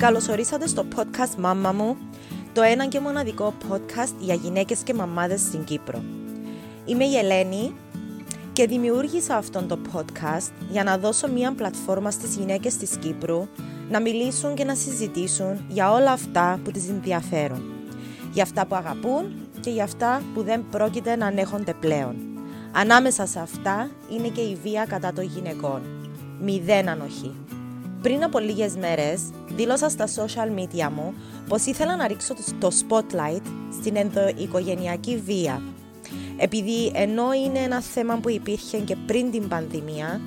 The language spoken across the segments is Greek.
καλωσορίσατε στο podcast «Μάμα μου», το ένα και μοναδικό podcast για γυναίκες και μαμάδες στην Κύπρο. Είμαι η Ελένη και δημιούργησα αυτό το podcast για να δώσω μια πλατφόρμα στις γυναίκες της Κύπρου να μιλήσουν και να συζητήσουν για όλα αυτά που τις ενδιαφέρουν. Για αυτά που αγαπούν και για αυτά που δεν πρόκειται να ανέχονται πλέον. Ανάμεσα σε αυτά είναι και η βία κατά των γυναικών. Μηδέν ανοχή. Πριν από λίγες μέρες δήλωσα στα social media μου πως ήθελα να ρίξω το spotlight στην ενδοοικογενειακή βία. Επειδή ενώ είναι ένα θέμα που υπήρχε και πριν την πανδημία,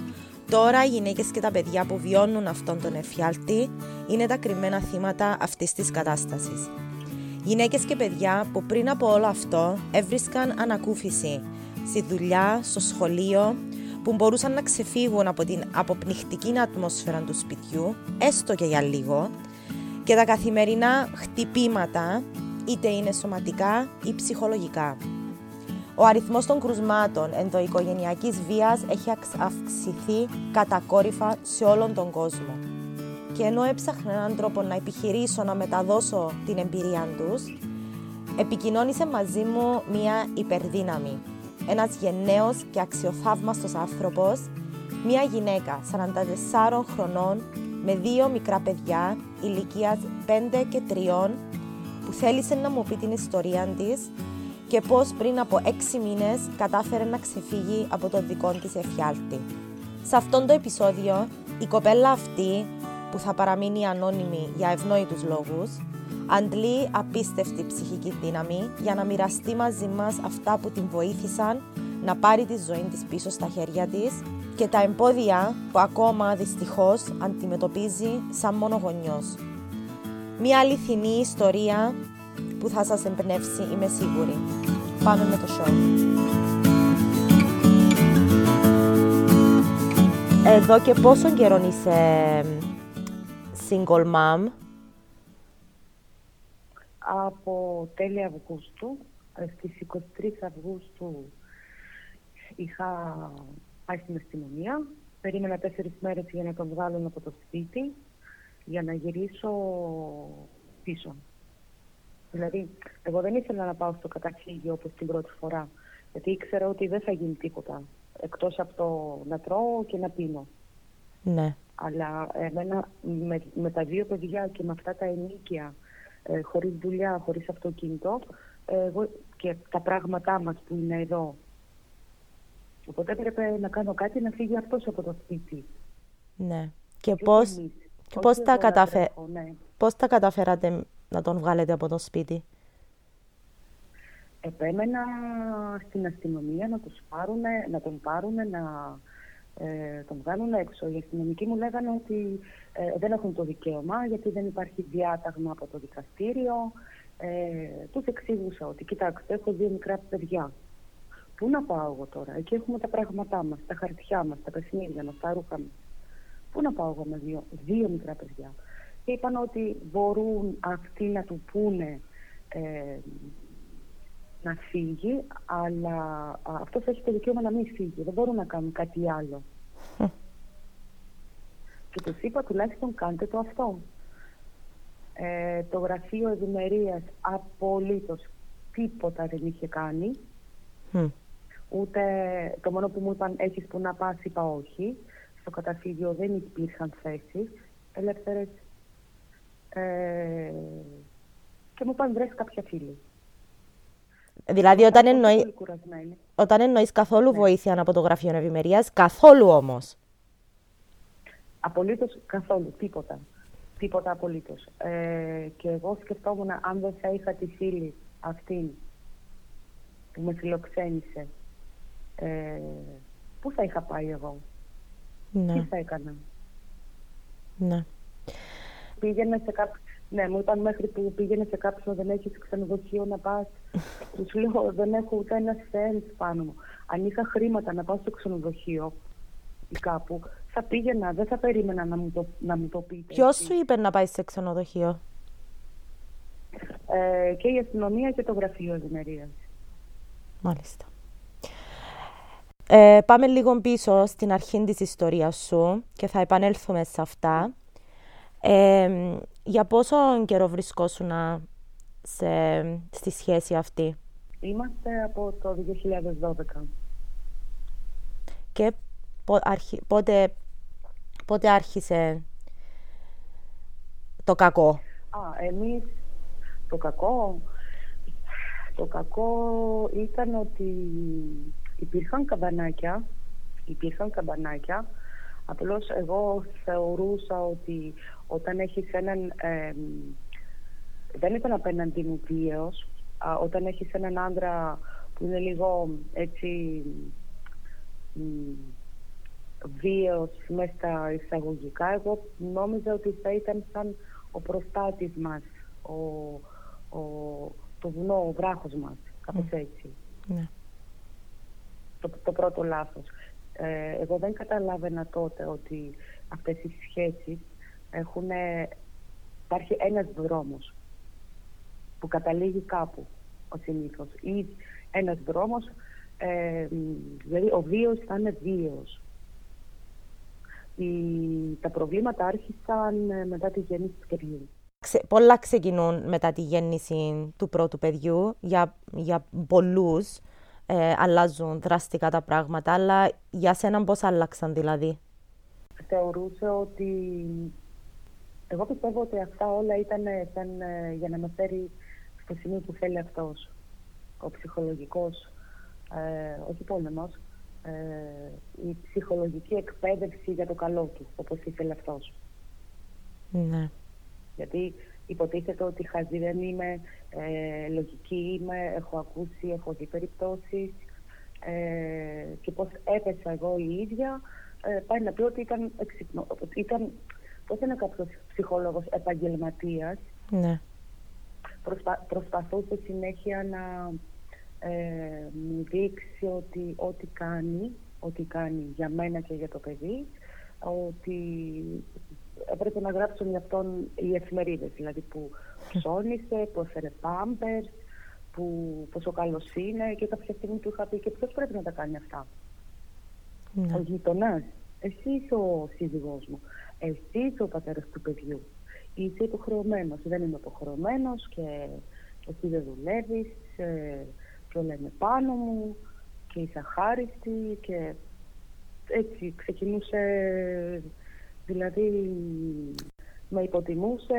τώρα οι γυναίκες και τα παιδιά που βιώνουν αυτόν τον εφιάλτη είναι τα κρυμμένα θύματα αυτής της κατάστασης. Γυναίκες και παιδιά που πριν από όλο αυτό έβρισκαν ανακούφιση στη δουλειά, στο σχολείο, που μπορούσαν να ξεφύγουν από την αποπνιχτική ατμόσφαιρα του σπιτιού, έστω και για λίγο, και τα καθημερινά χτυπήματα, είτε είναι σωματικά ή ψυχολογικά. Ο αριθμός των κρουσμάτων ενδοοικογενειακής βίας έχει αυξηθεί κατακόρυφα σε όλον τον κόσμο. Και ενώ έψαχνα έναν τρόπο να επιχειρήσω να μεταδώσω την εμπειρία τους, επικοινώνησε μαζί μου μία υπερδύναμη ένας γενναίος και αξιοθαύμαστος άνθρωπος, μια γυναίκα 44 χρονών με δύο μικρά παιδιά ηλικίας 5 και 3 που θέλησε να μου πει την ιστορία της και πώς πριν από 6 μήνες κατάφερε να ξεφύγει από το δικό της εφιάλτη. Σε αυτόν το επεισόδιο, η κοπέλα αυτή που θα παραμείνει ανώνυμη για ευνόητους λόγους, αντλεί απίστευτη ψυχική δύναμη για να μοιραστεί μαζί μας αυτά που την βοήθησαν να πάρει τη ζωή της πίσω στα χέρια της και τα εμπόδια που ακόμα δυστυχώς αντιμετωπίζει σαν μονογονιός. Μια αληθινή ιστορία που θα σας εμπνεύσει, είμαι σίγουρη. Πάμε με το show. Εδώ και πόσο καιρό είσαι single mom? Από τέλη Αυγούστου. Ε, στις 23 Αυγούστου είχα πάει στην αστυνομία. Περίμενα τέσσερις μέρες για να τον βγάλουν από το σπίτι για να γυρίσω πίσω. Δηλαδή, εγώ δεν ήθελα να πάω στο καταφύγιο όπως την πρώτη φορά, γιατί ήξερα ότι δεν θα γίνει τίποτα, εκτός από το να τρώω και να πίνω. Ναι. Αλλά εμένα με, με τα δύο παιδιά και με αυτά τα ενίκια ε, χωρίς δουλειά, χωρίς αυτοκίνητο ε, και τα πράγματά μας που είναι εδώ. Οπότε έπρεπε να κάνω κάτι να φύγει αυτός από το σπίτι. Ναι. Και, πώς, και πώς, τα καταφε... ναι. πώς τα καταφέρατε να τον βγάλετε από το σπίτι; Επέμενα στην αστυνομία να, τους πάρουνε, να τον πάρουν, να ε, τον βγάλουν έξω. Οι αστυνομικοί μου λέγανε ότι ε, δεν έχουν το δικαίωμα γιατί δεν υπάρχει διάταγμα από το δικαστήριο. Ε, τους εξήγουσα ότι κοιτάξτε έχω δύο μικρά παιδιά. Πού να πάω εγώ τώρα, εκεί έχουμε τα πράγματά μας, τα χαρτιά μας, τα παιχνίδια μας, τα ρούχα μας. Πού να πάω εγώ με δύο, δύο μικρά παιδιά; Και είπαν ότι μπορούν αυτοί να του πούνε ε, να φύγει, αλλά αυτός έχει το δικαίωμα να μην φύγει. Δεν μπορούν να κάνουν κάτι άλλο. και τους είπα τουλάχιστον κάντε το αυτό. Ε, το γραφείο ευημερίας απολύτως τίποτα δεν είχε κάνει. Ούτε το μόνο που μου είπαν έχεις που να πας είπα όχι. Στο καταφύγιο δεν υπήρχαν θέσεις ελεύθερες. Ε, και μου είπαν βρες κάποια φίλη. Δηλαδή, όταν, εννοεί, όταν εννοείς καθόλου ναι. βοήθεια από το Γραφείο Ευημερίας, καθόλου όμως. Απολύτως καθόλου, τίποτα. Τίποτα απολύτως. Ε, και εγώ σκεφτόμουν αν δεν θα είχα τη φίλη αυτή που με φιλοξένησε, ε, πού θα είχα πάει εγώ, ναι. τι θα έκανα; Ναι. Πήγαινε σε κάποιο ναι, μου είπαν μέχρι που πήγαινε σε κάποιον δεν έχεις ξενοδοχείο να πας. Τους λέω δεν έχω ούτε ένα σέντ πάνω μου. Αν είχα χρήματα να πάω στο ξενοδοχείο ή κάπου, θα πήγαινα, δεν θα περίμενα να μου το, να μου το πείτε. Ποιος σου είπε να πάεις σε ξενοδοχείο, ε, Και η αστυνομία και το γραφείο ευημερίας. Μάλιστα. Ε, πάμε λίγο πίσω στην αρχή της ιστορίας σου και θα επανέλθουμε σε αυτά. Ε, για πόσο καιρό βρισκόσουν σε, στη σχέση αυτή; Είμαστε από το 2012. Και πότε, πότε άρχισε το κακό; Α, εμείς το κακό... Το κακό ήταν ότι υπήρχαν καμπανάκια, υπήρχαν καμπανάκια, απλώς εγώ θεωρούσα ότι όταν έχεις έναν... δεν ήταν απέναντι μου βίαιος, όταν έχεις έναν άντρα που είναι λίγο έτσι βίαιος μέσα στα εισαγωγικά, εγώ νόμιζα ότι θα ήταν σαν ο προστάτης μας, ο, ο, το βουνό, ο βράχος μας, κάπως έτσι. Ναι. Το, το πρώτο λάθος. Ε, εγώ δεν καταλάβαινα τότε ότι αυτές οι σχέσεις έχουν... Υπάρχει ένας δρόμος που καταλήγει κάπου ο συνήθως ή ένας δρόμος, ε, δηλαδή ο βίος θα είναι βίος. τα προβλήματα άρχισαν ε, μετά τη γέννηση του παιδιού. πολλά ξεκινούν μετά τη γέννηση του πρώτου παιδιού. Για, για πολλούς ε, αλλάζουν δραστικά τα πράγματα, αλλά για σένα πώς άλλαξαν δηλαδή; Θεωρούσε ότι... Εγώ πιστεύω ότι αυτά όλα ήταν, ήταν ε, για να με φέρει στο σημείο που θέλει αυτός. Ο ψυχολογικός, ε, όχι πόλεμος, ε, η ψυχολογική εκπαίδευση για το καλό του, όπως ήθελε αυτός. Ναι. Γιατί υποτίθεται ότι χαζή δεν είμαι, ε, λογική είμαι, έχω ακούσει, έχω δει περιπτώσεις ε, και πώς έπεσα εγώ η ίδια, ε, πάει να πει ότι ήταν, εξυπνο, ήταν πώς είναι κάποιος ψυχολόγος επαγγελματίας, ναι. Προσπα, προσπαθούσε συνέχεια να ε, μου δείξει ότι ό,τι κάνει, ό,τι κάνει για μένα και για το παιδί, ότι έπρεπε να γράψουν για αυτόν οι εφημερίδες, δηλαδή που ψώνισε, που έφερε πάμπερς, που πόσο καλός είναι και κάποια στιγμή του είχα πει και ποιος πρέπει να τα κάνει αυτά; Ναι. Ο γειτονά. Εσύ είσαι ο σύζυγός μου. Εσύ είσαι ο πατέρας του παιδιού. Είσαι υποχρεωμένος. Δεν είμαι υποχρεωμένος και εσύ δεν δουλεύεις ε, και όλα είναι πάνω μου και είσαι αχάριστη και έτσι ξεκινούσε Δηλαδή με υποτιμούσε,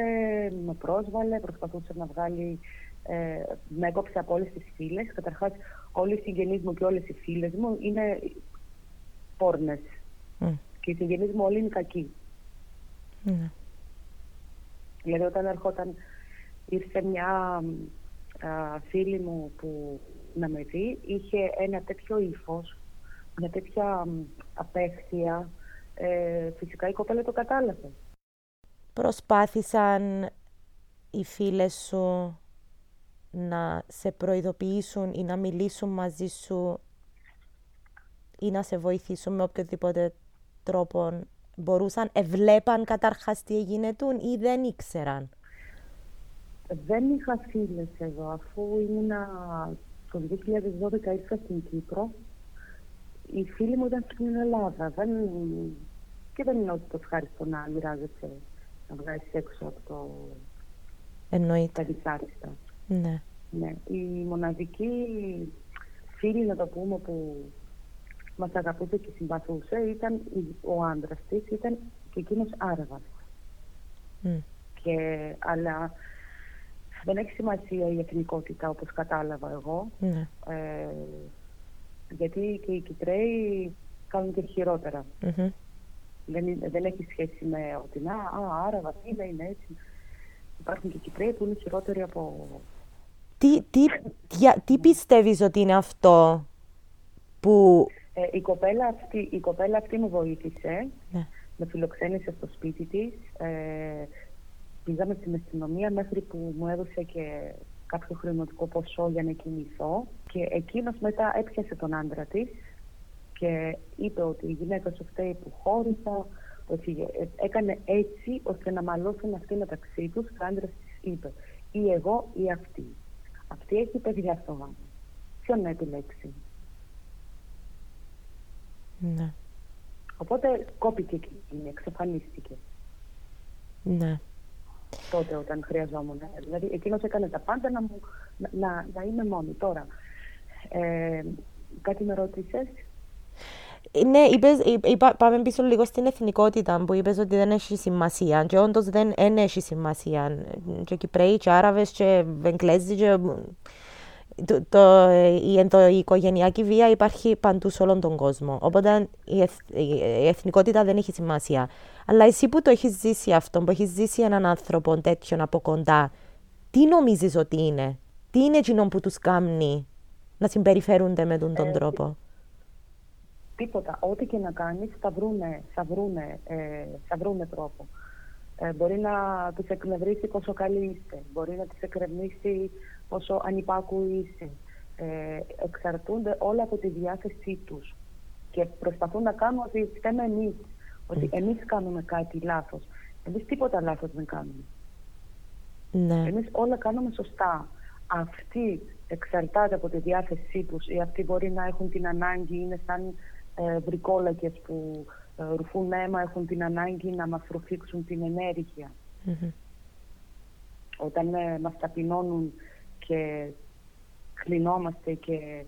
με πρόσβαλε, προσπαθούσε να βγάλει, ε, με έκοψε από όλες τις φίλες. Καταρχάς όλοι οι συγγενείς μου και όλες οι φίλες μου είναι πόρνες. Και οι συγγενείς μου όλοι είναι κακοί. Mm. Δηλαδή όταν ερχόταν, ήρθε μια α, φίλη μου που να με δει, είχε ένα τέτοιο ύφος, μια τέτοια απέχθεια, ε, φυσικά η κοπέλα το κατάλαβε. Προσπάθησαν οι φίλες σου να σε προειδοποιήσουν ή να μιλήσουν μαζί σου ή να σε βοηθήσουν με οποιοδήποτε τρόπο μπορούσαν, εβλέπαν καταρχάς τι έγινε του ή δεν ήξεραν; Δεν είχα φίλες εδώ, αφού ήμουνα το 2012 ήρθα στην Κύπρο οι φίλοι μου ήταν στην Ελλάδα. Δεν... Και δεν είναι ότι το ευχάριστο να μοιράζεσαι, να βγάζεις έξω από το. Εννοείται. Τα δυσάρεστα. Ναι. ναι. Η μοναδική φίλη, να το πούμε, που μας αγαπούσε και συμπαθούσε ήταν ο άντρας της, ήταν και εκείνος Άραβας. Mm. Και, αλλά δεν έχει σημασία η εθνικότητα όπως κατάλαβα εγώ. Ναι. Ε, γιατί και οι Κυπρέοι κάνουν και χειροτερα Δεν, δεν έχει σχέση με ότι να, α, άρα είναι, είναι έτσι. Υπάρχουν και Κυπρέοι που είναι χειρότεροι από... Τι, τι, τι πιστεύεις ότι είναι αυτό που... Ε, η, κοπέλα αυτή, η κοπέλα αυτή μου βοήθησε, ναι. με φιλοξένησε στο σπίτι της. Ε, πήγαμε στην αστυνομία μέχρι που μου έδωσε και κάποιο χρηματικό ποσό για να κινηθώ και εκείνος μετά έπιασε τον άντρα της και είπε ότι η γυναίκα σου φταίει που χώρισα, ότι έκανε έτσι ώστε να μαλώσουν αυτοί μεταξύ τους και ο άντρας της είπε ή εγώ ή αυτή. Αυτή έχει παιδιά στο γάμο. Ποιον να επιλέξει. Ναι. Οπότε κόπηκε εκείνη, εξαφανίστηκε. Ναι. Τότε όταν χρειαζόμουν. Δηλαδή εκείνος έκανε τα πάντα να, μου, να, να είμαι μόνη. Τώρα, ε, κάτι με ρώτησες; Ναι, είπες, είπα, πάμε πίσω λίγο στην εθνικότητα που είπες ότι δεν έχει σημασία και όντως δεν, δεν έχει σημασία και Κυπρέοι και Άραβες και Εγγλέζοι και το, το, η, το, η οικογενειακή βία υπάρχει παντού σε όλον τον κόσμο. Οπότε η, εθ, η εθνικότητα δεν έχει σημασία. Αλλά εσύ που το έχεις ζήσει αυτό, που έχεις ζήσει έναν άνθρωπο τέτοιον από κοντά, τι νομίζεις ότι είναι, τι είναι εκείνο που τους κάνει να συμπεριφέρονται με τον, τον ε, τρόπο; Τίποτα. Ό,τι και να κάνεις θα βρούνε, θα βρούνε, ε, θα βρούνε τρόπο. Ε, μπορεί να τους εκνευρίσει πόσο καλή είστε. Μπορεί να τους εκνευρίσει πόσο ανυπάκουοι είστε. Ε, εξαρτούνται όλα από τη διάθεσή τους. Και προσπαθούν να κάνουν ότι φταίμε εμείς. Ότι εμείς κάνουμε κάτι λάθος. Εμείς τίποτα λάθος δεν κάνουμε. Ναι. Εμείς όλα κάνουμε σωστά. Αυτοί εξαρτάται από τη διάθεσή τους ή αυτοί μπορεί να έχουν την ανάγκη, είναι σαν ε, βρικόλακες που ε, ρουφούν αίμα, έχουν την ανάγκη να μας ρουφήξουν την ενεργεια Όταν ε, μας ταπεινώνουν και κλεινόμαστε και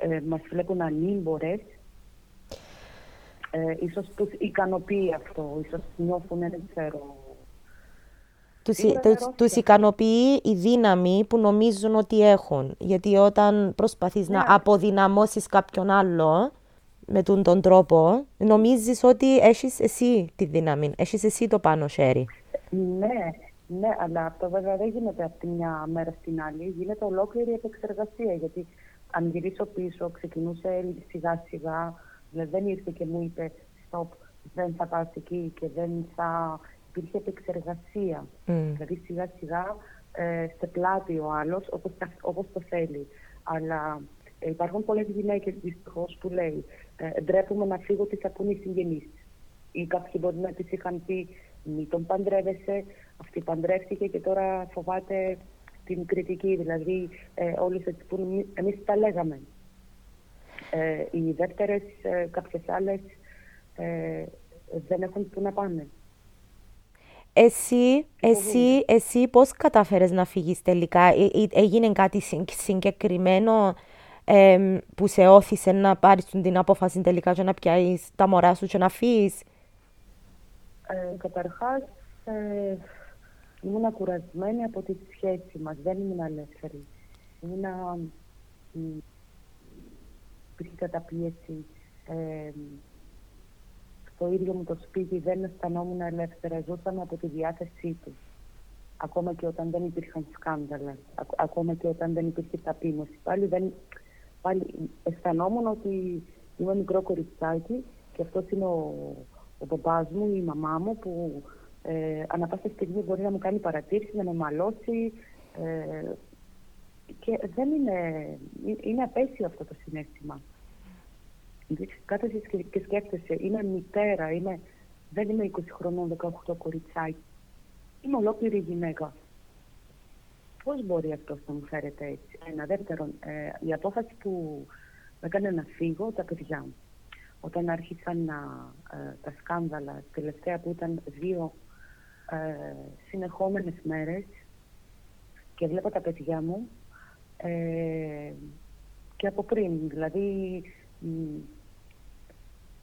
ε, μας βλέπουν ανήμπορες, ε, ίσως τους ικανοποιεί αυτό, ίσως νιώθουν, δεν ξέρω, τους, ικανοποιεί η δύναμη που νομίζουν ότι έχουν. Γιατί όταν προσπαθείς να ναι. αποδυναμώσεις κάποιον άλλο με τον, τον τρόπο, νομίζεις ότι έχεις εσύ τη δύναμη, έχεις εσύ το πάνω χέρι. Ναι, ναι, αλλά αυτό βέβαια δεν γίνεται από τη μια μέρα στην άλλη. Γίνεται ολόκληρη επεξεργασία. Γιατί αν γυρίσω πίσω, ξεκινούσε σιγά σιγά, δηλαδή δεν ήρθε και μου είπε stop, δεν θα πας εκεί και δεν θα υπήρχε επεξεργασία. Mm. Δηλαδή σιγά σιγά ε, σε πλάτη ο άλλος όπως, όπως το θέλει. Αλλά ε, υπάρχουν πολλές γυναίκες δυστυχώς που λέει ε, ντρέπουμε να φύγω τι θα πούνε οι συγγενείς. Ή κάποιοι μπορεί να τις είχαν πει μη τον παντρεύεσαι, αυτή παντρεύτηκε και τώρα φοβάται την κριτική. Δηλαδή ε, όλοι θα τις πούνε εμείς τα λέγαμε. Ε, οι δεύτερες, ε, κάποιες άλλες ε, δεν έχουν που να πάνε. Εσύ, εσύ, εσύ πώς κατάφερες να φύγεις τελικά, ε, ε, έγινε κάτι συγκεκριμένο που σε όθησε να πάρεις την απόφαση τελικά και να πιάσεις τα μωρά σου και να φύγεις; Ε, καταρχάς, ε, ήμουν κουρασμένη από τη σχέση μας, δεν ήμουν ελεύθερη. Ήμουν, υπήρχε καταπίεση, ε, στο ίδιο μου το σπίτι δεν αισθανόμουν ελεύθερα. Ζούσαμε από τη διάθεσή τους. Ακόμα και όταν δεν υπήρχαν σκάνδαλα, ακόμα και όταν δεν υπήρχε ταπείνωση. Πάλι, δεν, πάλι αισθανόμουν ότι είμαι μικρό κοριτσάκι και αυτός είναι ο, ο παπάς μου, η μαμά μου που ε, ανά πάσα στιγμή μπορεί να μου κάνει παρατήρηση, να με μαλώσει. Ε, και δεν είναι, είναι απέσιο αυτό το συνέστημα. Κάθεσαι και σκέφτεσαι, είμαι μητέρα, είμαι, δεν είμαι 20 χρονών, 18 κοριτσάκι. Είμαι ολόκληρη γυναίκα. Πώς μπορεί αυτός να μου φέρεται έτσι; Ένα δεύτερον, ε, η απόφαση που με έκανε να φύγω, τα παιδιά μου. Όταν άρχισαν να, ε, τα σκάνδαλα, τελευταία που ήταν δύο ε, συνεχόμενες μέρες και βλέπω τα παιδιά μου ε, και από πριν, δηλαδή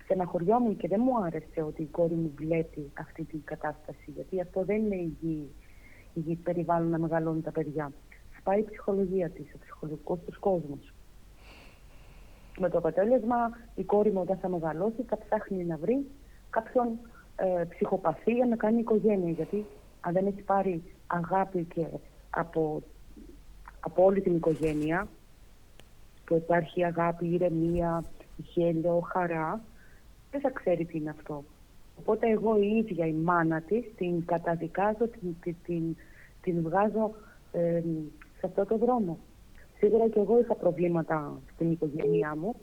στεναχωριόμουν και δεν μου άρεσε ότι η κόρη μου βλέπει αυτή την κατάσταση, γιατί αυτό δεν είναι υγιή, υγιή περιβάλλον να μεγαλώνουν τα παιδιά. Σπάει η ψυχολογία της, ο ψυχολογικός του κόσμος. Με το αποτέλεσμα, η κόρη μου όταν θα μεγαλώσει θα ψάχνει να βρει κάποιον ε, ψυχοπαθή για να κάνει οικογένεια, γιατί αν δεν έχει πάρει αγάπη και από, από όλη την οικογένεια, που υπάρχει αγάπη, ηρεμία, γέλιο, χαρά, δεν θα ξέρει τι είναι αυτό. Οπότε εγώ η ίδια η μάνα της την καταδικάζω, την, την, την, την βγάζω ε, σε αυτό το δρόμο. Σίγουρα και εγώ είχα προβλήματα στην οικογένειά μου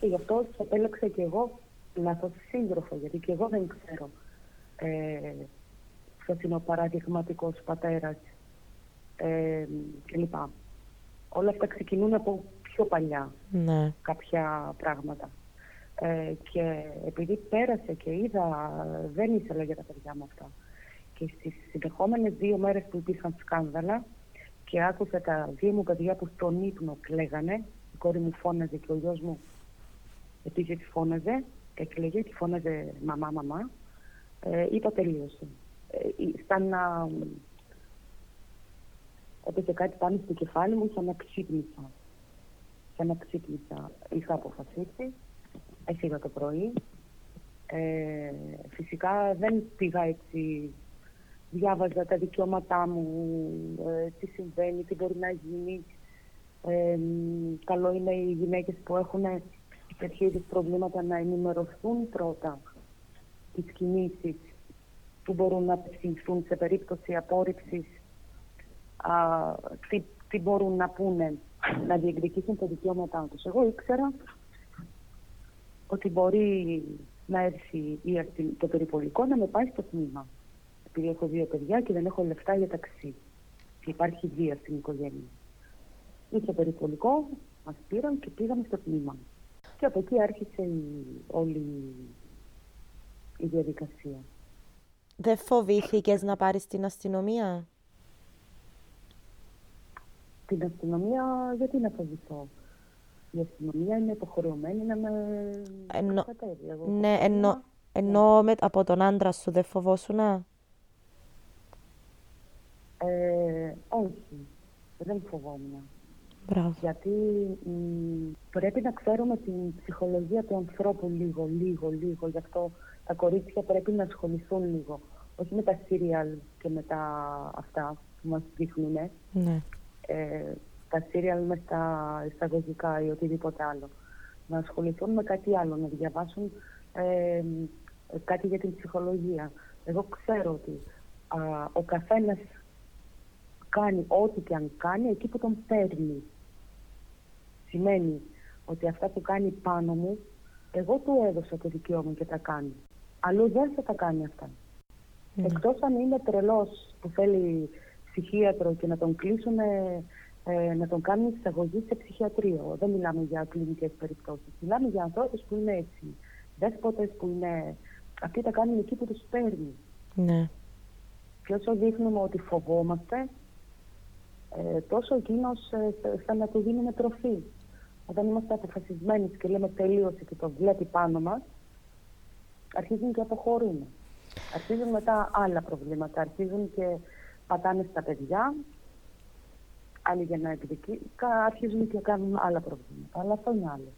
και γι' αυτό επέλεξα και εγώ λάθος σύντροφο, γιατί και εγώ δεν ξέρω ε, ποιος είναι ο παραδειγματικός πατέρας ε, κλπ. Όλα αυτά ξεκινούν από πιο παλιά ναι. κάποια πράγματα. Ε, και επειδή πέρασε και είδα, δεν ήθελα για τα παιδιά μου αυτά. Και στις συνεχόμενες δύο μέρες που υπήρχαν σκάνδαλα και άκουσα τα δύο μου παιδιά που στον ύπνο κλαίγανε, η κόρη μου φώναζε και ο γιος μου επίσης φώναζε και έκλαιγε και φώναζε μαμά, μαμά, ε, είπα τελείωσε. Ε, σαν να έπαιζε κάτι πάνω στο κεφάλι μου, σαν να ξύπνησα. Σαν να ξύπνησα. Είχα αποφασίσει, έφυγα το πρωί. Ε, φυσικά δεν πήγα έτσι, διάβαζα τα δικαιώματά μου, ε, τι συμβαίνει, τι μπορεί να γίνει. Ε, καλό είναι οι γυναίκες που έχουν τέτοιου είδους προβλήματα να ενημερωθούν πρώτα τις κινήσεις που μπορούν να απευθυνθούν σε περίπτωση απόρριψης τι, τι μπορούν να πούνε, να διεκδικήσουν τα δικαιώματά τους. Εγώ ήξερα ότι μπορεί να έρθει το περιπολικό να με πάει στο τμήμα. Επειδή έχω δύο παιδιά και δεν έχω λεφτά για ταξί. Και υπάρχει βία στην οικογένεια. Ήρθε περιπολικό, μας πήραν και πήγαμε στο τμήμα. Και από εκεί άρχισε η, όλη η διαδικασία. Δεν φοβήθηκες να πάρεις την αστυνομία; Την αστυνομία γιατί να φοβηθώ; Η αστυνομία είναι υποχρεωμένη να με Εννο... Ναι, εννο... ενώ με... από τον άντρα σου δεν φοβόσουν ε, όχι, δεν φοβόμουν. Μπράβο. Γιατί πρέπει να ξέρουμε την ψυχολογία του ανθρώπου λίγο, λίγο, λίγο. Γι' αυτό τα κορίτσια πρέπει να ασχοληθούν λίγο. Όχι με τα σύριαλ και με τα αυτά που μας δείχνουν. Ναι. Ε, τα σύριαλ με τα εισαγωγικά ή οτιδήποτε άλλο. Να ασχοληθούν με κάτι άλλο, να διαβάσουν ε, κάτι για την ψυχολογία. Εγώ ξέρω ότι α, ο καθένας κάνει ό,τι και αν κάνει εκεί που τον παίρνει. Σημαίνει ότι αυτά που κάνει πάνω μου, εγώ του έδωσα το δικαίωμα και τα κάνει. Αλλού δεν θα τα κάνει αυτά. Mm. Εκτός αν είναι τρελός που θέλει ψυχίατρο και να τον κλείσουν, ε, να τον κάνουν εισαγωγή σε ψυχιατρίο. Δεν μιλάμε για κλινικές περιπτώσεις. Μιλάμε για ανθρώπους που είναι έτσι. Δέσποτες που είναι... Αυτοί τα κάνουν εκεί που τους παίρνει. Ναι. Και όσο δείχνουμε ότι φοβόμαστε, ε, τόσο εκείνος ε, θα να του δίνουμε τροφή. Όταν είμαστε αποφασισμένοι και λέμε τελείωσε και το βλέπει πάνω μας, αρχίζουν και αποχωρούν. Αρχίζουν μετά άλλα προβλήματα. Αρχίζουν και πατάνε στα παιδιά, άλλοι για να εκδικήσουν, αρχίζουν και κάνουν άλλα προβλήματα. Αλλά αυτό είναι άλλο.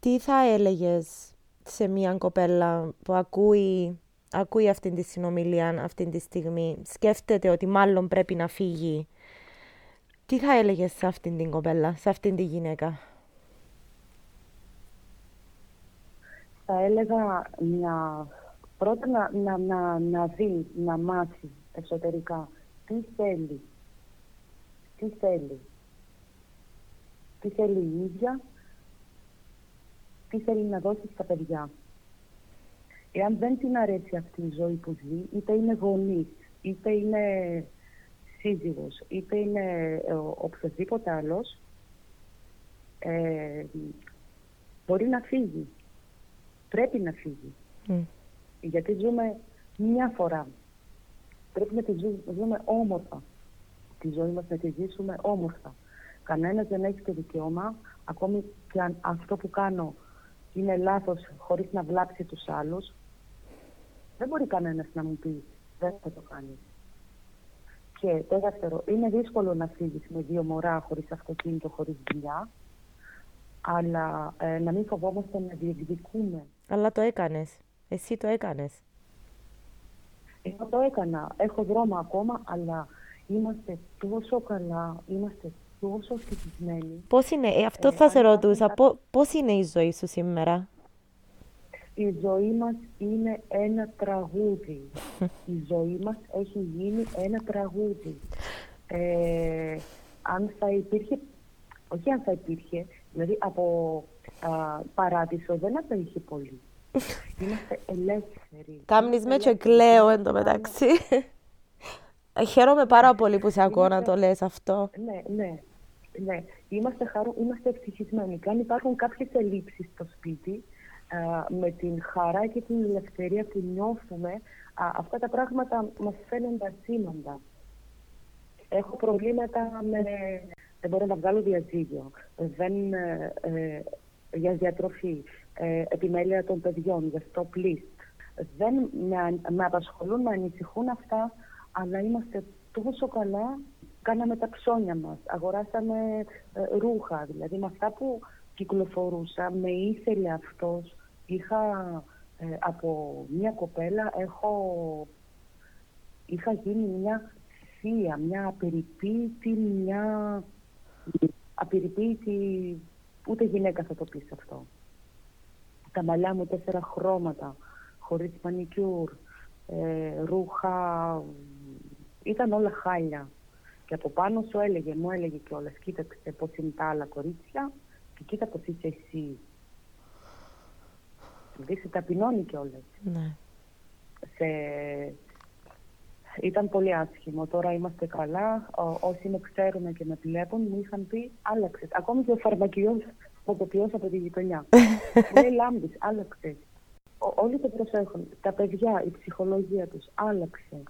Τι θα έλεγες σε μια κοπέλα που ακούει, ακούει αυτή τη συνομιλία αυτή τη στιγμή, σκέφτεται ότι μάλλον πρέπει να φύγει. Τι θα έλεγες σε αυτήν την κοπέλα, σε αυτήν τη γυναίκα; Θα έλεγα μια πρώτα να, να, να, να δει, να μάθει εσωτερικά τι θέλει. Τι θέλει. Τι θέλει η ίδια. Τι θέλει να δώσει στα παιδιά. Εάν δεν την αρέσει αυτή η ζωή που ζει, είτε είναι γονής, είτε είναι σύζυγος, είτε είναι ε, οποιοδήποτε άλλος, ε, μπορεί να φύγει. Πρέπει να φύγει. Γιατί ζούμε μια φορά. Πρέπει να τη ζούμε όμορφα. Τη ζωή μας να τη ζήσουμε όμορφα. Κανένας δεν έχει το δικαίωμα, ακόμη και αν αυτό που κάνω είναι λάθος χωρίς να βλάψει τους άλλους, δεν μπορεί κανένας να μου πει δεν θα το κάνεις. Και το δεύτερο, είναι δύσκολο να φύγεις με δύο μωρά χωρίς αυτοκίνητο, χωρίς δουλειά, αλλά ε, να μην φοβόμαστε να διεκδικούμε. Αλλά το έκανες. Εσύ το έκανες. Εγώ το έκανα. Έχω δρόμο ακόμα, αλλά είμαστε τόσο καλά, είμαστε τόσο ευτυχισμένοι. Πώς είναι, ε, αυτό ε, θα σε ρωτούσα, πώς είναι η ζωή σου σήμερα; Η ζωή μας είναι ένα τραγούδι. η ζωή μας έχει γίνει ένα τραγούδι. Ε, αν θα υπήρχε, όχι αν θα υπήρχε, δηλαδή από α, παράδεισο δεν απέχει πολύ. Είμαστε ελεύθεροι. Κάμνεις με και κλαίω εν τω μεταξύ. Ε, χαίρομαι πάρα πολύ που σε ακούω να το λες αυτό. Ναι, ναι. Ναι, είμαστε, χαρού, είμαστε ευτυχισμένοι. Και αν υπάρχουν κάποιες ελλείψεις στο σπίτι, με την χαρά και την ελευθερία που νιώθουμε, αυτά τα πράγματα μας φαίνονται ασήμαντα. Έχω προβλήματα με... Δεν μπορώ να βγάλω διαζύγιο. Δεν, ε, ε για διατροφή, ε, επιμέλεια των παιδιών, για στο list. Δεν με, με απασχολούν, με ανησυχούν αυτά, αλλά είμαστε τόσο καλά, κάναμε τα ψώνια μας, αγοράσαμε ε, ρούχα, δηλαδή με αυτά που κυκλοφορούσα, με ήθελε αυτός, είχα ε, από μια κοπέλα, έχω, είχα γίνει μια θεία, μια απεριποίητη, μια απεριποίητη, ούτε γυναίκα θα το πεις αυτό. Τα μαλλιά μου τέσσερα χρώματα, χωρίς μανικιούρ, ε, ρούχα, ήταν όλα χάλια. Και από πάνω σου έλεγε, μου έλεγε κιόλας, κοίταξε πώς είναι τα άλλα κορίτσια και κοίτα πώς είσαι εσύ. Δηλαδή σε ταπεινώνει κιόλας. Ναι. Σε... Ήταν πολύ άσχημο. Τώρα είμαστε καλά. όσοι με ξέρουν και με βλέπουν μου είχαν πει άλλαξε. Ακόμη και ο φαρμακιός φωτοποιός από τη γειτονιά. μου λέει λάμπης, άλλαξε. Όλοι το προσέχουν. Τα παιδιά, η ψυχολογία τους άλλαξε.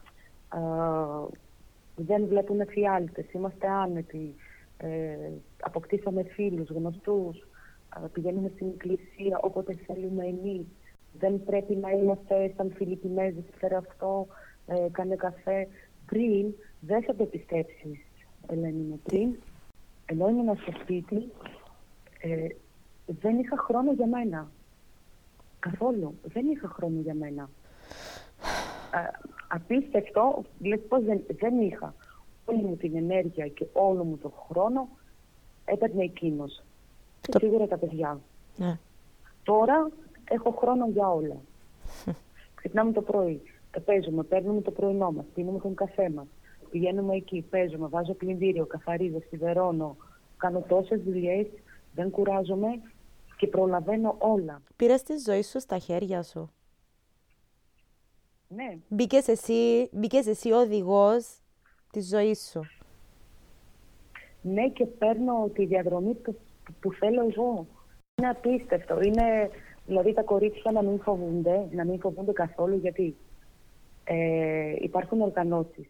δεν βλέπουν εφιάλτες, είμαστε άνετοι. Ε, αποκτήσαμε φίλους, γνωστούς. πηγαίνουμε στην εκκλησία όποτε θέλουμε εμείς. Δεν πρέπει να είμαστε σαν Φιλιππινέζοι, φέρε αυτό, ε, κάνε καφέ. Πριν, δεν θα το πιστέψεις, Ελένη μου, πριν, ενώ ήμουν στο σπίτι, ε, δεν είχα χρόνο για μένα. Καθόλου. Δεν είχα χρόνο για μένα. απίστευτο, λες πώς δεν, δεν είχα. Όλη μου την ενέργεια και όλο μου τον χρόνο έπαιρνε εκείνος. Και σίγουρα τα παιδιά. Ναι. Τώρα έχω χρόνο για όλα. Ξυπνάμε το πρωί, παίζουμε, παίρνουμε το πρωινό μας, πίνουμε τον καφέ μας. Πηγαίνουμε εκεί, παίζουμε, βάζω πλυντήριο, καθαρίζω, σιδερώνω. Κάνω τόσες δουλειές, δεν κουράζομαι και προλαβαίνω όλα. Πήρες τη ζωή σου στα χέρια σου; Ναι. Μπήκες εσύ, μπήκες εσύ οδηγός; Τη ζωή σου. Ναι, και παίρνω τη διαδρομή που, θέλω εγώ. Είναι απίστευτο. Είναι, δηλαδή τα κορίτσια να μην φοβούνται, να μην φοβούνται καθόλου, γιατί ε, υπάρχουν οργανώσεις.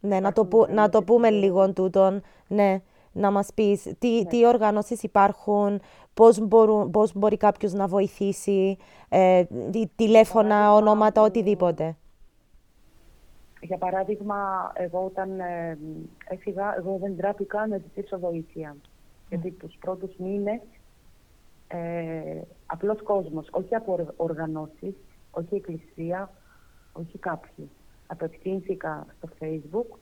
Ναι, να το, που, να το πούμε λίγο τούτον. Ναι, να μας πεις τι, ναι. τι οργανώσεις υπάρχουν, πώς, μπορούν, πώς μπορεί κάποιος να βοηθήσει, ε, τηλέφωνα, ονόματα, οτιδήποτε. Για παράδειγμα, εγώ όταν ε, έφυγα, εγώ δεν τράπηκα να ζητήσω βοήθεια. Γιατί τους πρώτους μήνες ε, απλός κόσμος, όχι από οργανώσεις, όχι εκκλησία, όχι κάποιοι. Απευθύνθηκα στο facebook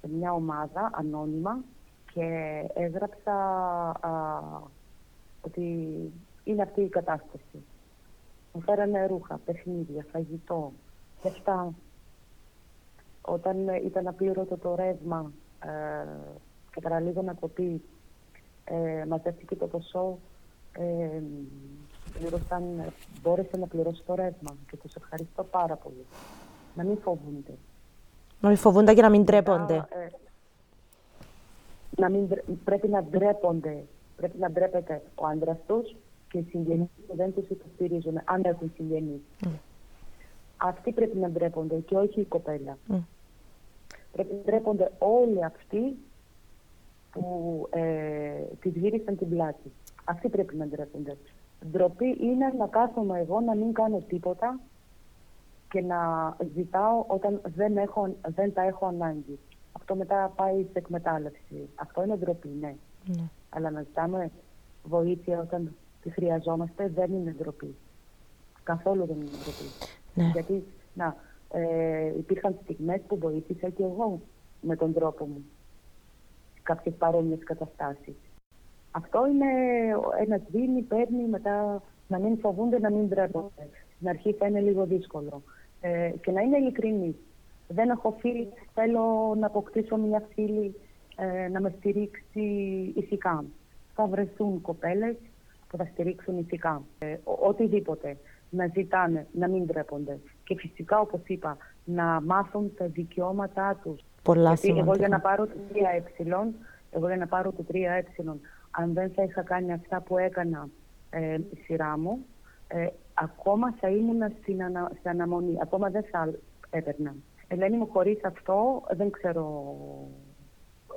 σε μια ομάδα ανώνυμα και έγραψα α, ότι είναι αυτή η κατάσταση. Μου φέρανε ρούχα, παιχνίδια, φαγητό, λεφτά. Όταν ήταν απλήρωτο το ρεύμα ε, και παραλίγο να κοπεί, ε, μαζεύτηκε το ποσό, ε, πλήρωσαν, μπόρεσε να πληρώσει το ρεύμα και τους ευχαριστώ πάρα πολύ. Να μην φοβούνται. Να μην φοβούνται και να μην τρέπονται. Ε, να μην, πρέπει να ντρέπονται. Πρέπει να ντρέπεται ο άντρας τους και οι συγγενείς που δεν τους υποστηρίζουν, αν έχουν συγγενείς. Mm. Αυτοί πρέπει να ντρέπονται και όχι η κοπέλα. Mm. Πρέπει να ντρέπονται όλοι αυτοί που ε, τη γύρισαν την πλάτη. Αυτοί πρέπει να ντρέπονται. Ντροπή είναι να κάθομαι εγώ να μην κάνω τίποτα και να ζητάω όταν δεν, έχω, δεν τα έχω ανάγκη. Αυτό μετά πάει σε εκμετάλλευση. Αυτό είναι ντροπή, ναι. ναι. Αλλά να ζητάμε βοήθεια όταν τη χρειαζόμαστε δεν είναι ντροπή. Καθόλου δεν είναι ντροπή. Ναι. Γιατί, να, ε, υπήρχαν στιγμές που βοήθησα και εγώ με τον τρόπο μου κάποιες παρόμοιες καταστάσεις. Αυτό είναι ένα δίνει, παίρνει, μετά να μην φοβούνται, να μην ντρέπονται. Στην αρχή θα είναι λίγο δύσκολο. Ε, και να είναι ειλικρινή. Δεν έχω φίλη, θέλω να αποκτήσω μια φίλη ε, να με στηρίξει ηθικά. Θα βρεθούν κοπέλες που θα στηρίξουν ηθικά. Ε, οτιδήποτε. Να ζητάνε, να μην ντρέπονται. Και φυσικά, όπως είπα, να μάθουν τα δικαιώματά τους. Πολλά Γιατί εγώ για να πάρω το 3ε, εγώ για να πάρω το 3ε, αν δεν θα είχα κάνει αυτά που έκανα ε, η σειρά μου, ε, ακόμα θα ήμουν στην, ανα, στην αναμονή. Ακόμα δεν θα έπαιρνα. Ελένη μου, χωρίς αυτό δεν ξέρω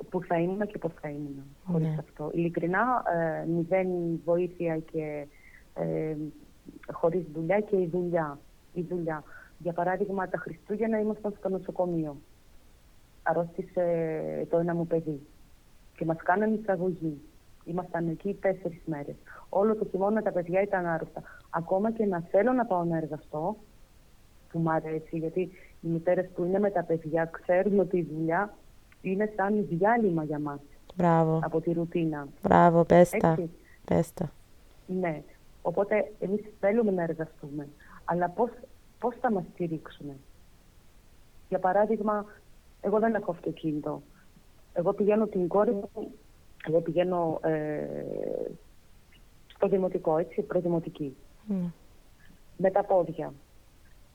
πού θα ήμουν και πώς θα ήμουν χωρίς Ναι. αυτό. Ειλικρινά, ε, μηδέν βοήθεια και ε, χωρίς δουλειά και η δουλειά. η δουλειά. Για παράδειγμα, τα Χριστούγεννα ήμασταν στο νοσοκομείο. Αρρώστησε το ένα μου παιδί και μας κάνανε εισαγωγή. Ήμασταν εκεί τέσσερις μέρες. Όλο το χειμώνα τα παιδιά ήταν άρρωστα. Ακόμα και να θέλω να πάω να εργαστώ, που μου αρέσει, γιατί οι μητέρες που είναι με τα παιδιά ξέρουν ότι η δουλειά είναι σαν διάλειμμα για μας Μπράβο. από τη ρουτίνα. Μπράβο, πες τα. Έτσι. Πες τα. Ναι. Οπότε εμείς θέλουμε να εργαστούμε. Αλλά πώς, πώς θα μας στηρίξουμε. Για παράδειγμα, εγώ δεν έχω αυτοκίνητο. Εγώ πηγαίνω την κόρη μου, εγώ πηγαίνω ε, στο δημοτικό, έτσι, προδημοτική, Ναι. με τα πόδια.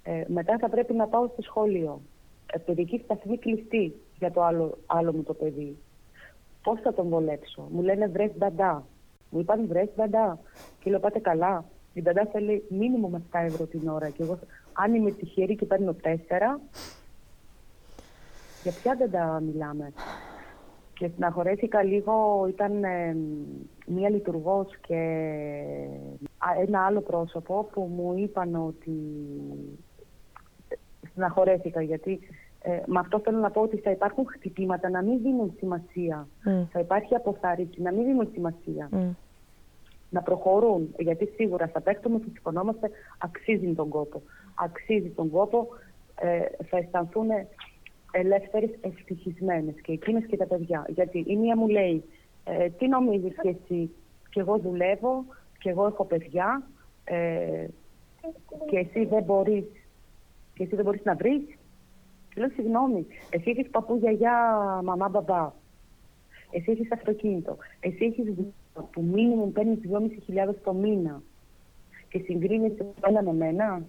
Ε, μετά θα πρέπει να πάω στο σχολείο. Ε, παιδική σταθμή κλειστή για το άλλο, άλλο μου το παιδί. Πώς θα τον βολέψω; Μου λένε βρες μπαντά. Μου είπαν βρες μπαντά. Και λέω πάτε καλά. Η μπαντά θέλει μήνυμο με 7 ευρώ την ώρα. Και εγώ αν είμαι τυχερή και παίρνω 4, για ποια δεν τα μιλάμε. Και στεναχωρέθηκα λίγο, ήταν ε, μία λειτουργός και α, ένα άλλο πρόσωπο που μου είπαν ότι στεναχωρέθηκα γιατί ε, με αυτό θέλω να πω ότι θα υπάρχουν χτυπήματα να μην δίνουν σημασία. Μμ. Θα υπάρχει αποθάρρυνση να μην δίνουν σημασία. Μμ. Να προχωρούν. Γιατί σίγουρα θα παίχτουμε και σηκωνόμαστε, αξίζει τον κόπο. Αξίζει τον κόπο, ε, θα αισθανθούν ελεύθερες, ευτυχισμένες και εκείνες και τα παιδιά. Γιατί η μία μου λέει, ε, τι νομίζεις και εσύ, και εγώ δουλεύω, και εγώ έχω παιδιά, ε, και εσύ δεν μπορείς, και εσύ δεν μπορείς να βρεις. Και Λέω, συγγνώμη, εσύ έχεις παππού, γιαγιά, μαμά, μπαμπά. Εσύ έχεις αυτοκίνητο. Εσύ έχεις δουλειά που μήνυμου παίρνεις 2.500 το μήνα και συγκρίνεσαι ένα με μένα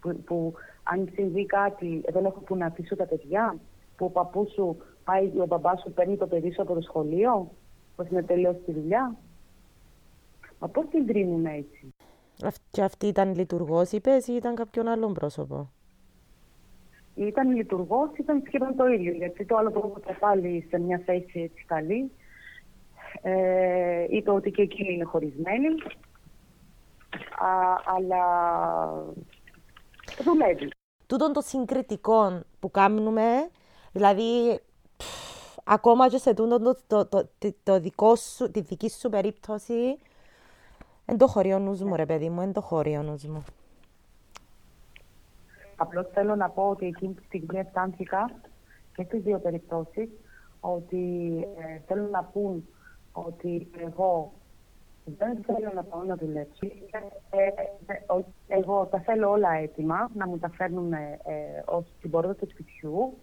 που, που αν συμβεί κάτι δεν έχω που να αφήσω τα παιδιά που ο παππούς σου πάει, ο μπαμπάς σου παίρνει το παιδί σου από το σχολείο πως είναι τελείως στη δουλειά. Μα πώς την κρίνουμε έτσι; Αυ- Και αυτή ήταν λειτουργός, είπες, ή ήταν κάποιον άλλον πρόσωπο; Ήταν λειτουργός, ήταν σχεδόν το ίδιο, γιατί το άλλο που έχω πάλι σε μια θέση έτσι καλή, ε, είπε ότι και εκείνη είναι χωρισμένη, α, αλλά δουλεύει. Τούτον το συγκριτικό που κάνουμε, δηλαδή πφ, ακόμα και σε τούτο το, το, το, το, το δικό σου, τη δική σου περίπτωση, εν το χωρί ο νους μου ρε παιδί μου, εν το χωρί ο νους μου. Απλώς θέλω να πω ότι εκείνη τη στιγμή αισθάνθηκα και στις δύο περιπτώσεις ότι ε, θέλω να πούν ότι εγώ δεν θέλω να πάω να δουλέψω. Ε, ε, ο- εγώ τα θέλω όλα έτοιμα, να μου τα φέρνουν ε, ως την πόρτα του σπιτιού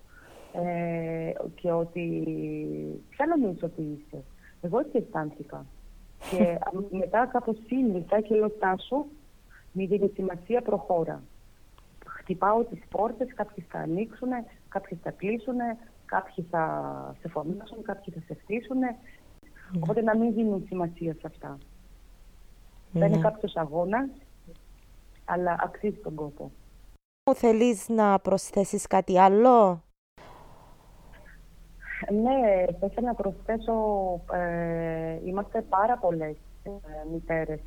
ε, και ότι ποια νομίζω ότι είσαι. Εγώ έτσι αισθάνθηκα. και μετά κάπως σύνδεσα και λέω «Τάσου, μη δίνεις σημασία, προχώρα» χτυπάω τις πόρτες, κάποιοι θα ανοίξουν, κάποιοι θα κλείσουν, κάποιοι θα σε φωνάσουν, κάποιοι θα σε χτίσουν. Οπότε να μην δίνουν σημασία σε αυτά. Δεν Ναι. είναι κάποιος αγώνας, αλλά αξίζει τον κόπο. Θέλεις να προσθέσεις κάτι άλλο; Ναι, θα ήθελα να προσθέσω, ε, είμαστε πάρα πολλές ε, μητέρες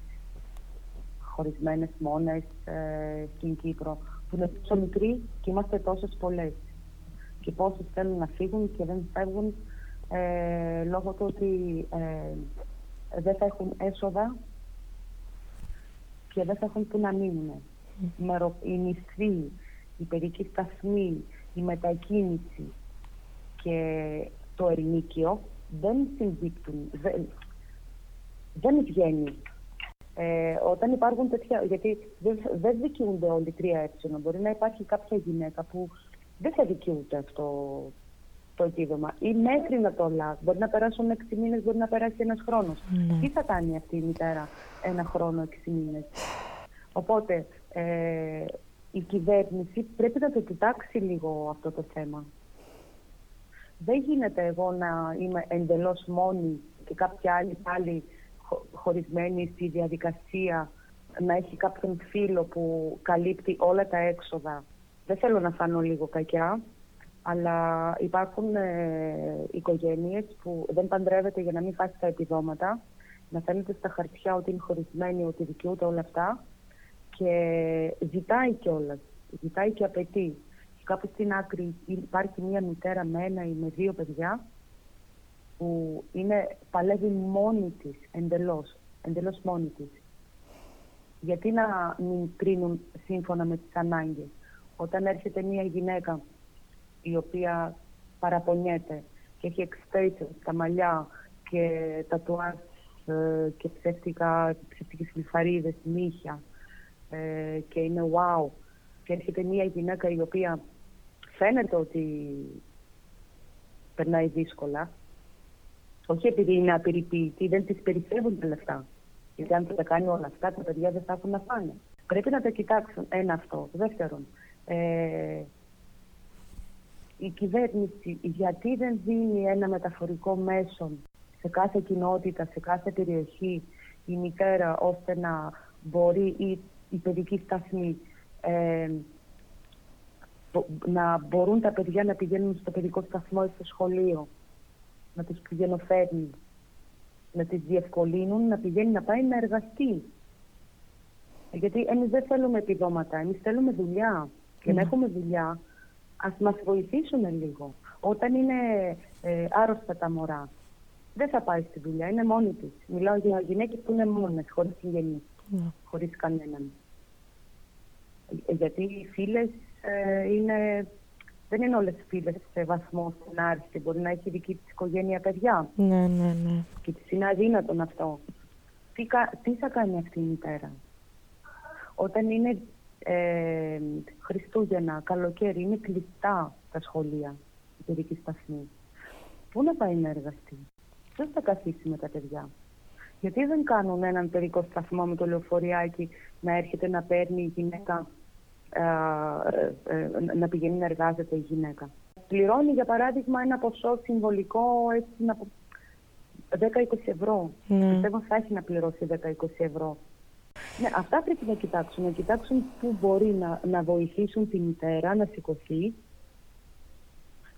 χωρισμένες μόνες ε, στην Κύπρο, που είναι τόσο μικροί και είμαστε τόσες πολλές. Και πόσες θέλουν να φύγουν και δεν φεύγουν ε, λόγω του ότι ε, δεν θα έχουν έσοδα και δεν θα έχουν που να μείνουν. Μερο, η μισθή, η παιδική σταθμή, η μετακίνηση και το ερηνίκιο δεν συμπίπτουν, δεν, δεν βγαίνει. Ε, όταν υπάρχουν τέτοια, γιατί δεν, δεν δικαιούνται όλοι τρία ε, μπορεί να υπάρχει κάποια γυναίκα που δεν θα δικαιούται αυτό το επίδομα ή μέχρι να το λάβει. Μπορεί να περάσουν έξι μήνες, μπορεί να περάσει ένας χρόνος. Τι θα κάνει αυτή η μητέρα ένα χρόνο, έξι μήνες; Οπότε ε, η κυβέρνηση πρέπει να το κοιτάξει λίγο αυτό το θέμα. Δεν γίνεται εγώ να είμαι εντελώς μόνη και κάποια άλλη πάλι χω- χωρισμένη στη διαδικασία να έχει κάποιον φίλο που καλύπτει όλα τα έξοδα. Δεν θέλω να φάνω λίγο κακιά, αλλά υπάρχουν ε, οικογένειες που δεν παντρεύεται για να μην φάσει τα επιδόματα, να φαίνεται στα χαρτιά ότι είναι χωρισμένη, ότι δικαιούται όλα αυτά και ζητάει κιόλας, ζητάει και απαιτεί. Και κάπου στην άκρη υπάρχει μια μητέρα με ένα ή με δύο παιδιά που είναι, παλεύει μόνη της εντελώς, εντελώς μόνη της. Γιατί να μην κρίνουν σύμφωνα με τις ανάγκες. Όταν έρχεται μια γυναίκα η οποία παραπονιέται και έχει extensions στα μαλλιά και τα ε, και ψεύτικα, ψεύτικες λιφαρίδες, νύχια ε, και είναι wow και έρχεται μια γυναίκα η οποία φαίνεται ότι περνάει δύσκολα όχι επειδή είναι απειριποίητη, δεν τις περιφεύγουν τα λεφτά. Γιατί αν τα κάνει όλα αυτά, τα παιδιά δεν θα έχουν να φάνε. Πρέπει να τα κοιτάξουν. Ένα αυτό. Δεύτερον, ε, η κυβέρνηση γιατί δεν δίνει ένα μεταφορικό μέσο σε κάθε κοινότητα, σε κάθε περιοχή η μητέρα ώστε να μπορεί η, η παιδική σταθμή ε, να μπορούν τα παιδιά να πηγαίνουν στο παιδικό σταθμό ή στο σχολείο, να τους πηγαίνουν να τις διευκολύνουν να πηγαίνει να πάει να εργαστεί. Γιατί εμείς δεν θέλουμε επιδόματα, εμείς θέλουμε δουλειά. Και να ναι. έχουμε δουλειά, ας μας βοηθήσουν λίγο. Όταν είναι ε, άρρωστα τα μωρά, δεν θα πάει στη δουλειά, είναι μόνη της. Μιλάω για γυναίκες που είναι μόνες, χωρίς συγγενείς, ναι. χωρίς κανέναν. Ε, γιατί οι φίλες ε, είναι, δεν είναι όλες φίλες σε βαθμό στην άρχη. Μπορεί να έχει δική της οικογένεια παιδιά. Ναι, ναι, ναι. Και της είναι αδύνατον αυτό. Τι, τι θα κάνει αυτή η μητέρα; Όταν είναι ε, Χριστούγεννα, καλοκαίρι, είναι κλειστά τα σχολεία, η παιδική σταθμή. Πού να πάει να εργαστεί, ποιο θα καθίσει με τα παιδιά. Γιατί δεν κάνουν έναν παιδικό σταθμό με το λεωφοριάκι να έρχεται να παίρνει η γυναίκα, ε, ε, να πηγαίνει να εργάζεται η γυναίκα. Πληρώνει για παράδειγμα ένα ποσό συμβολικό έτσι, 10-20 ευρώ. Mm. Πιστεύω θα έχει να πληρώσει 10-20 ευρώ ναι, αυτά πρέπει να κοιτάξουν. Να κοιτάξουν πού μπορεί να, να βοηθήσουν τη μητέρα να σηκωθεί.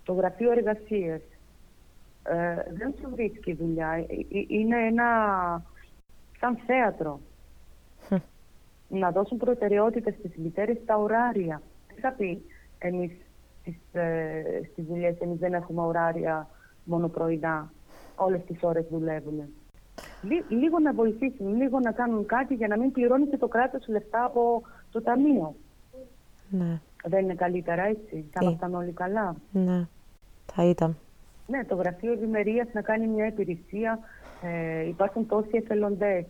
Το γραφείο εργασίας. Ε, δεν σου βρίσκει δουλειά. Ε, ε, είναι ένα σαν θέατρο. να δώσουν προτεραιότητα στις μητέρες στα ωράρια. Τι θα πει; Εμείς στις, ε, στις δουλειές, εμείς δεν έχουμε ωράρια μόνο πρωινά. Όλες τις ώρες δουλεύουμε λίγο να βοηθήσουν, λίγο να κάνουν κάτι για να μην πληρώνει και το κράτος λεφτά από το ταμείο. Ναι. Δεν είναι καλύτερα έτσι, θα ήμασταν όλοι καλά; Ναι, θα ήταν. Ναι, το Γραφείο Ευημερίας να κάνει μια υπηρεσία. Ε, υπάρχουν τόσοι εθελοντές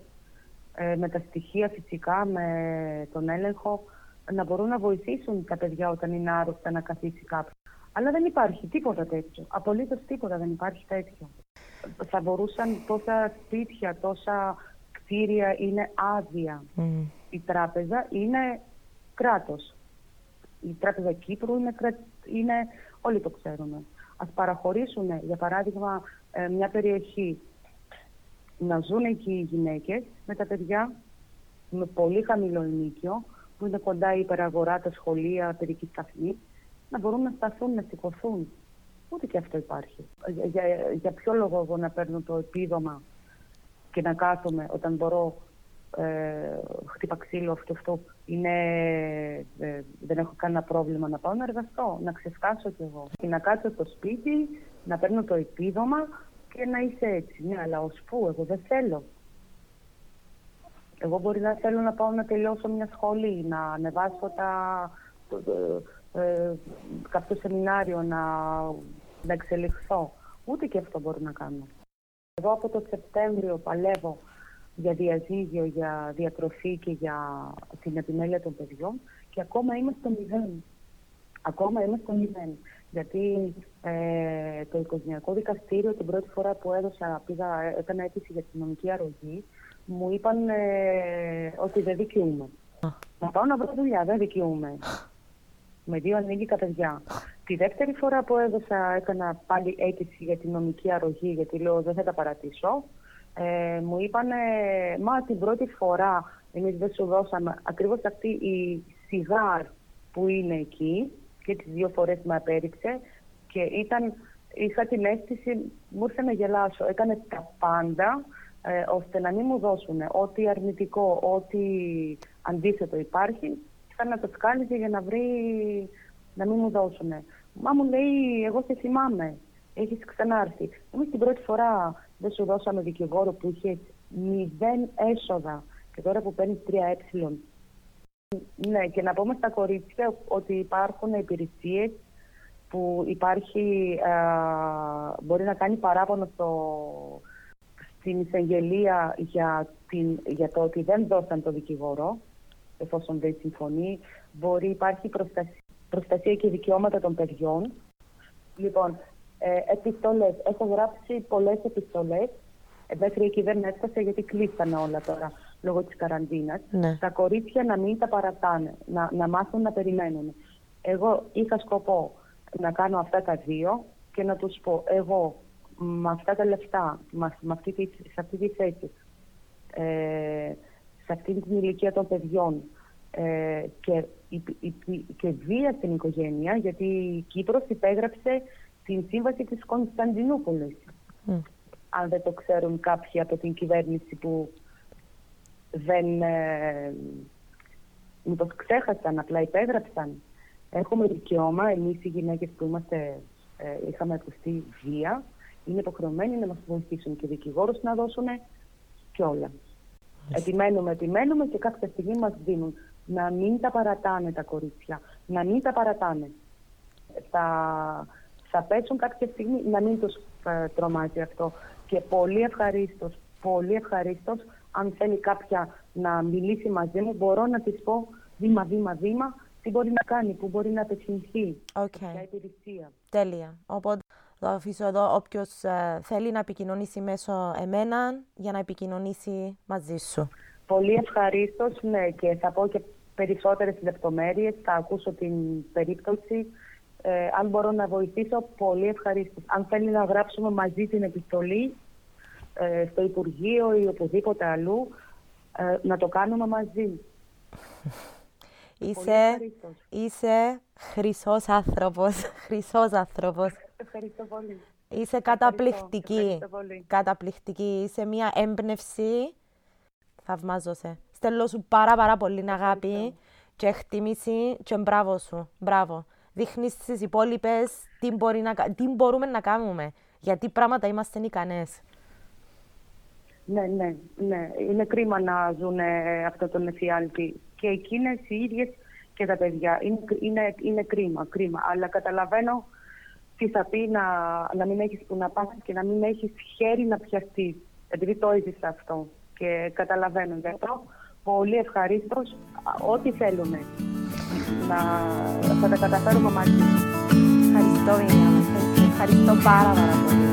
ε, με τα στοιχεία φυσικά, με τον έλεγχο, να μπορούν να βοηθήσουν τα παιδιά όταν είναι άρρωστα να καθίσει κάποιος. Αλλά δεν υπάρχει τίποτα τέτοιο. Απολύτως τίποτα δεν υπάρχει τέτοιο θα μπορούσαν τόσα σπίτια, τόσα κτίρια είναι άδεια. Η τράπεζα είναι κράτος. Η τράπεζα Κύπρου είναι, είναι όλοι το ξέρουμε. Ας παραχωρήσουν, για παράδειγμα, ε, μια περιοχή να ζουν εκεί οι γυναίκες με τα παιδιά με πολύ χαμηλό ενίκιο, που είναι κοντά η υπεραγορά, τα σχολεία, παιδική σταθμή, να μπορούν να σταθούν, να σηκωθούν. Ούτε και αυτό υπάρχει. Για, για, ποιο λόγο εγώ να παίρνω το επίδομα και να κάθομαι όταν μπορώ ε, χτύπα ξύλο αυτό, αυτό είναι, ε, δεν έχω κανένα πρόβλημα να πάω να εργαστώ, να ξεσκάσω κι εγώ. Και να κάτσω στο σπίτι, να παίρνω το επίδομα και να είσαι έτσι. Ναι, αλλά ως πού, εγώ δεν θέλω. Εγώ μπορεί να θέλω να πάω να τελειώσω μια σχολή, να ανεβάσω τα, ε, κάποιο σεμινάριο, να να εξελιχθώ. Ούτε και αυτό μπορώ να κάνω. Εγώ από το Σεπτέμβριο παλεύω για διαζύγιο, για διατροφή και για την επιμέλεια των παιδιών και ακόμα είμαι στο μηδέν. Ακόμα είμαι στο μηδέν. Γιατί ε, το οικογενειακό δικαστήριο την πρώτη φορά που έδωσα, πήγα, έκανα αίτηση για την νομική αρρωγή, μου είπαν ε, ότι δεν δικαιούμαι. Να πάω να βρω δουλειά, δεν δικαιούμαι. Με δύο ανήλικα παιδιά. Τη δεύτερη φορά που έδωσα, έκανα πάλι αίτηση για την νομική αρρωγή, γιατί λέω δεν θα τα παρατήσω. ε, μου είπανε, μα την πρώτη φορά εμείς δεν σου δώσαμε ακριβώς αυτή η σιγάρ που είναι εκεί και τις δύο φορές με απέριψε. Και ήταν, είχα την αίσθηση, μου ήρθε να γελάσω, έκανε τα πάντα ε, ώστε να μην μου δώσουν ό,τι αρνητικό, ό,τι αντίθετο υπάρχει, θα να το σκάλιζε για να βρει, να μην μου δώσουν. Μα μου λέει, εγώ σε θυμάμαι, έχεις ξανάρθει. Εμείς την πρώτη φορά δεν σου δώσαμε δικηγόρο που είχες μηδέν έσοδα και τώρα που παίρνεις 3 ε. Ναι, και να πούμε στα κορίτσια ότι υπάρχουν υπηρεσίες που υπάρχει, μπορεί να κάνει παράπονο στο, στην εισαγγελία για, την, για το ότι δεν δώσαν το δικηγόρο, εφόσον δεν συμφωνεί. Μπορεί υπάρχει προστασία, προστασία και δικαιώματα των παιδιών. Λοιπόν, ε, επιστολές. Έχω γράψει πολλές επιστολές. Ε, μέχρι εκεί δεν έφτασε γιατί κλείσανε όλα τώρα λόγω της καραντίνας. Ναι. Τα κορίτσια να μην τα παρατάνε, να, να μάθουν να περιμένουν. Εγώ είχα σκοπό να κάνω αυτά τα δύο και να τους πω εγώ με αυτά τα λεφτά, με, αυτή τη, σε αυτή τη θέση, ε, σε αυτή την ηλικία των παιδιών ε, και, η, η, και βία στην οικογένεια, γιατί η Κύπρος υπέγραψε την σύμβαση της Κωνσταντινούπολης. Αν δεν το ξέρουν κάποιοι από την κυβέρνηση που δεν... Ε, μήπως ξέχασαν, απλά υπέγραψαν. Έχουμε δικαίωμα, εμείς οι γυναίκες που είμαστε, ε, είχαμε ακουστεί βία, είναι υποχρεωμένοι να μας βοηθήσουν και δικηγόρους να δώσουν και όλα. Επιμένουμε, επιμένουμε και κάποια στιγμή μας δίνουν. Να μην τα παρατάνε τα κορίτσια, να μην τα παρατάνε. Θα, θα πέσουν κάποια στιγμή, να μην τους ε, τρομάζει αυτό. Και πολύ ευχαρίστως, πολύ ευχαρίστως, αν θέλει κάποια να μιλήσει μαζί μου, μπορώ να της πω βήμα, βήμα, βήμα, τι μπορεί να κάνει, πού μπορεί να απευθυνθεί, okay. ποια υπηρεσία. Τέλεια. Οπότε θα αφήσω εδώ όποιος ε, θέλει να επικοινωνήσει μέσω εμένα για να επικοινωνήσει μαζί σου. Πολύ ευχαρίστως, ναι, και θα πω και περισσότερες λεπτομέρειες, θα ακούσω την περίπτωση. Ε, αν μπορώ να βοηθήσω, πολύ ευχαρίστως. Αν θέλει να γράψουμε μαζί την επιστολή ε, στο Υπουργείο ή οπουδήποτε αλλού, ε, να το κάνουμε μαζί. Είσαι, είσαι χρυσός άνθρωπος. Χρυσός άνθρωπος. Ευχαριστώ πολύ. Είσαι καταπληκτική. Καταπληκτική. Είσαι μια έμπνευση. Θαυμάζω σε. Στέλνω σου πάρα πάρα πολύ αγάπη και εκτίμηση και μπράβο σου. Μπράβο. Δείχνεις στις υπόλοιπες τι, τι μπορούμε να κάνουμε. Γιατί πράγματα είμαστε ικανές. Ναι, ναι, ναι. Είναι κρίμα να ζουν αυτό τον εφιάλτη. Και εκείνες οι ίδιες και τα παιδιά. Είναι, είναι, είναι κρίμα, κρίμα. Αλλά καταλαβαίνω τι θα πει να, να μην έχεις που να πας και να μην έχεις χέρι να πιαστείς. Επειδή το έζησα αυτό και καταλαβαίνω γι' αυτό. Πολύ ευχαρίστως ό,τι θέλουμε. Να θα τα καταφέρουμε μαζί. Ευχαριστώ, Ευχαριστώ πάρα, πάρα πολύ.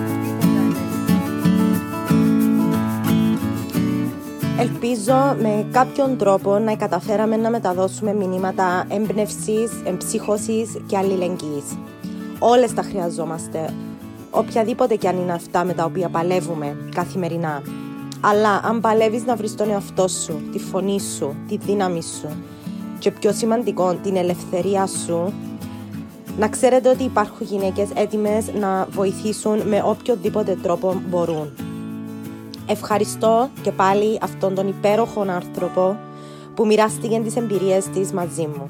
Ελπίζω με κάποιον τρόπο να καταφέραμε να μεταδώσουμε μηνύματα έμπνευσης, εμψύχωσης και αλληλεγγύης. Όλες τα χρειαζόμαστε, οποιαδήποτε και αν είναι αυτά με τα οποία παλεύουμε καθημερινά. Αλλά αν παλεύεις να βρεις τον εαυτό σου, τη φωνή σου, τη δύναμη σου και πιο σημαντικό την ελευθερία σου, να ξέρετε ότι υπάρχουν γυναίκες έτοιμες να βοηθήσουν με οποιοδήποτε τρόπο μπορούν. Ευχαριστώ και πάλι αυτόν τον υπέροχο άνθρωπο που μοιράστηκε τις εμπειρίες της μαζί μου.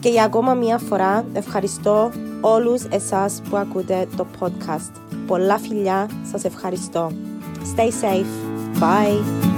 Και για ακόμα μία φορά ευχαριστώ όλους εσάς που ακούτε το podcast. Πολλά φιλιά, σας ευχαριστώ. Stay safe. Bye.